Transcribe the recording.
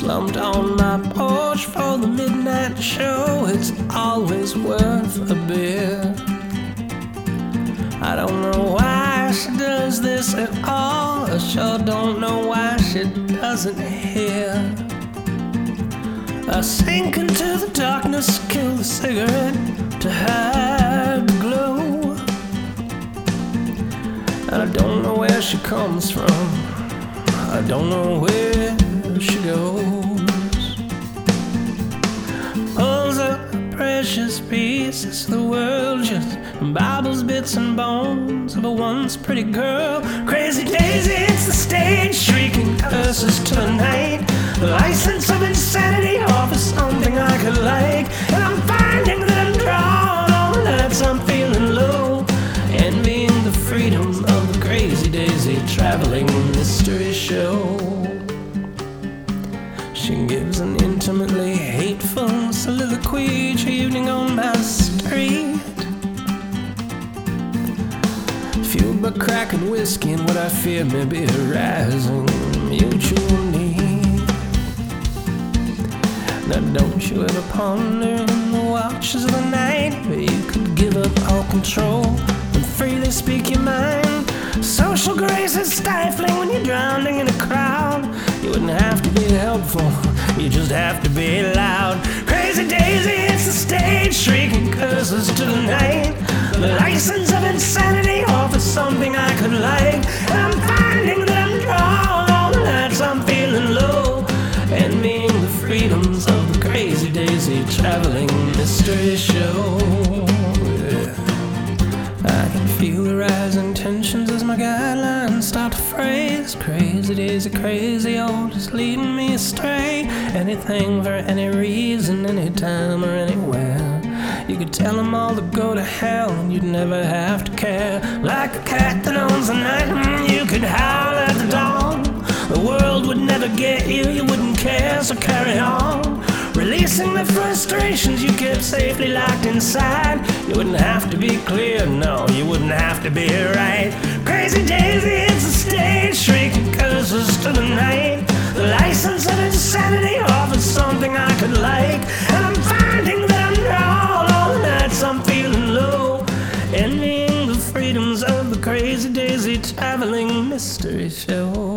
slumped on my porch for the midnight show. It's always worth a beer. I don't know why she does this at all. I sure don't know why she doesn't hear. I sink into the darkness, kill the cigarette to hide the glow. And I don't know where she comes from. I don't know where she goes. Pulls up precious pieces of the world, just Bibles, bits, and bones of a once pretty girl. Crazy Daisy, it's the stage, shrieking curses to the night. License of insanity offers something I could like, and I'm finding that I'm drawn the nights I'm feeling low, envying the freedom of the Crazy Daisy traveling mystery show. She gives an intimately hateful soliloquy each evening on my street. Fueled by crack and whiskey and what I fear may be a rising mutual need. Now don't you ever ponder in the watches of the night where you could give up all control and freely speak your mind. Social grace is stifling when you're drowning in a crowd. Wouldn't have to be helpful, you just have to be loud. Crazy Daisy, it's the stage, shrieking curses to the night. The license of insanity offers something I could like. And I'm finding that I'm drawn all the nights I'm feeling low. Envying the freedoms of the Crazy Daisy traveling mystery show. I can feel the rising tensions as my guidelines start to phrase. Crazy days are crazy, all just leading me astray. Anything for any reason, anytime or anywhere. You could tell them all to go to hell and you'd never have to care. Like a cat that owns the night, mm, you could howl at the dawn. The world would never get you, you wouldn't care, so carry on. Releasing the frustrations you kept safely locked inside. You wouldn't have to be clear, no, you wouldn't have to be right. Crazy Daisy, it's a stage, shrieking curses to the night. The license of insanity offers something I could like. And I'm finding that I'm all the nights I'm feeling low. Envying the freedoms of the Crazy Daisy traveling mystery show.